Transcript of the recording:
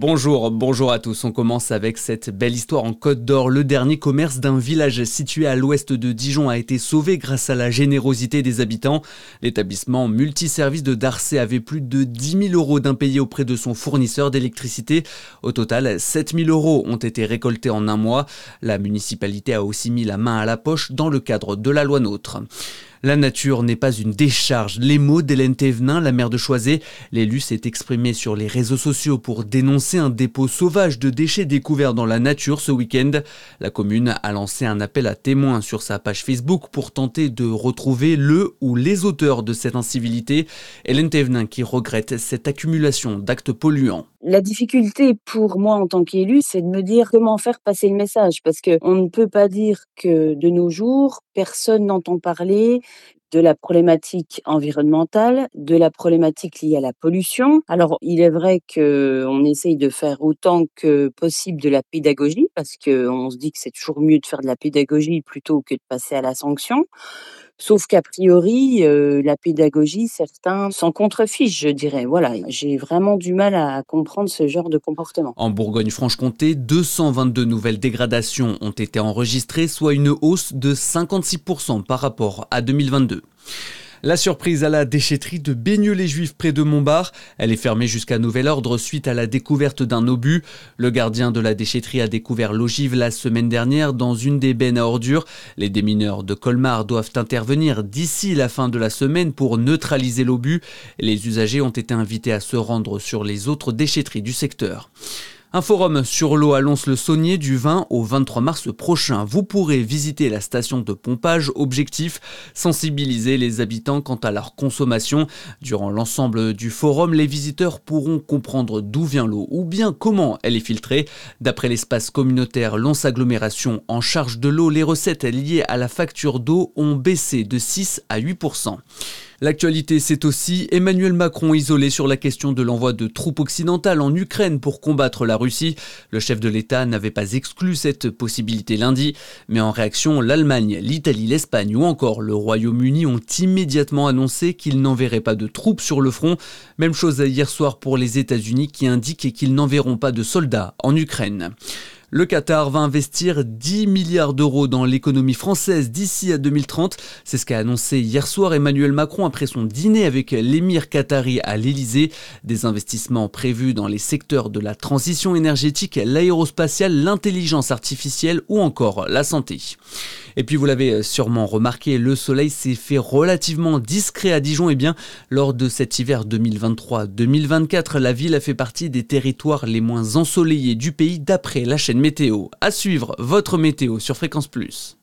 Bonjour, bonjour à tous. On commence avec cette belle histoire en Côte d'Or. Le dernier commerce d'un village situé à l'ouest de Dijon a été sauvé grâce à la générosité des habitants. L'établissement multiservice de Darcé avait plus de 10 000 euros d'impayés auprès de son fournisseur d'électricité. Au total, 7 000 euros ont été récoltés en un mois. La municipalité a aussi mis la main à la poche dans le cadre de la loi NOTRe. La nature n'est pas une décharge. Les mots d'Hélène Thévenin, la maire de Choisé, l'élu s'est exprimé sur les réseaux sociaux pour dénoncer un dépôt sauvage de déchets découverts dans la nature ce week-end. La commune a lancé un appel à témoins sur sa page Facebook pour tenter de retrouver le ou les auteurs de cette incivilité. Hélène Thévenin qui regrette cette accumulation d'actes polluants. La difficulté pour moi en tant qu'élu, c'est de me dire comment faire passer le message parce que on ne peut pas dire que de nos jours, personne n'entend parler de la problématique environnementale, de la problématique liée à la pollution. Alors, il est vrai qu'on essaye de faire autant que possible de la pédagogie, parce qu'on se dit que c'est toujours mieux de faire de la pédagogie plutôt que de passer à la sanction. Sauf qu'a priori, euh, la pédagogie, certains s'en contrefichent, je dirais. Voilà, j'ai vraiment du mal à comprendre ce genre de comportement. En Bourgogne-Franche-Comté, 222 nouvelles dégradations ont été enregistrées, soit une hausse de 56% par rapport à 2022. La surprise à la déchetterie de Baigneux-les-Juifs près de Montbard. Elle est fermée jusqu'à nouvel ordre suite à la découverte d'un obus. Le gardien de la déchetterie a découvert l'ogive la semaine dernière dans une des bennes à ordures. Les démineurs de Colmar doivent intervenir d'ici la fin de la semaine pour neutraliser l'obus. Les usagers ont été invités à se rendre sur les autres déchetteries du secteur. Un forum sur l'eau à Lons-le-Saunier du 20 au 23 mars prochain. Vous pourrez visiter la station de pompage. Objectif sensibiliser les habitants quant à leur consommation. Durant l'ensemble du forum, les visiteurs pourront comprendre d'où vient l'eau ou bien comment elle est filtrée. D'après l'espace communautaire Lons Agglomération en charge de l'eau, les recettes liées à la facture d'eau ont baissé de 6 à 8 L'actualité, c'est aussi Emmanuel Macron isolé sur la question de l'envoi de troupes occidentales en Ukraine pour combattre la Russie. Le chef de l'État n'avait pas exclu cette possibilité lundi, mais en réaction, l'Allemagne, l'Italie, l'Espagne ou encore le Royaume-Uni ont immédiatement annoncé qu'ils n'enverraient pas de troupes sur le front. Même chose hier soir pour les États-Unis qui indiquent qu'ils n'enverront pas de soldats en Ukraine. Le Qatar va investir 10 milliards d'euros dans l'économie française d'ici à 2030. C'est ce qu'a annoncé hier soir Emmanuel Macron après son dîner avec l'émir qatari à l'Elysée. Des investissements prévus dans les secteurs de la transition énergétique, l'aérospatiale, l'intelligence artificielle ou encore la santé. Et puis vous l'avez sûrement remarqué, le soleil s'est fait relativement discret à Dijon. Et eh bien, lors de cet hiver 2023-2024, la ville a fait partie des territoires les moins ensoleillés du pays d'après la chaîne météo. À suivre votre météo sur Fréquence Plus.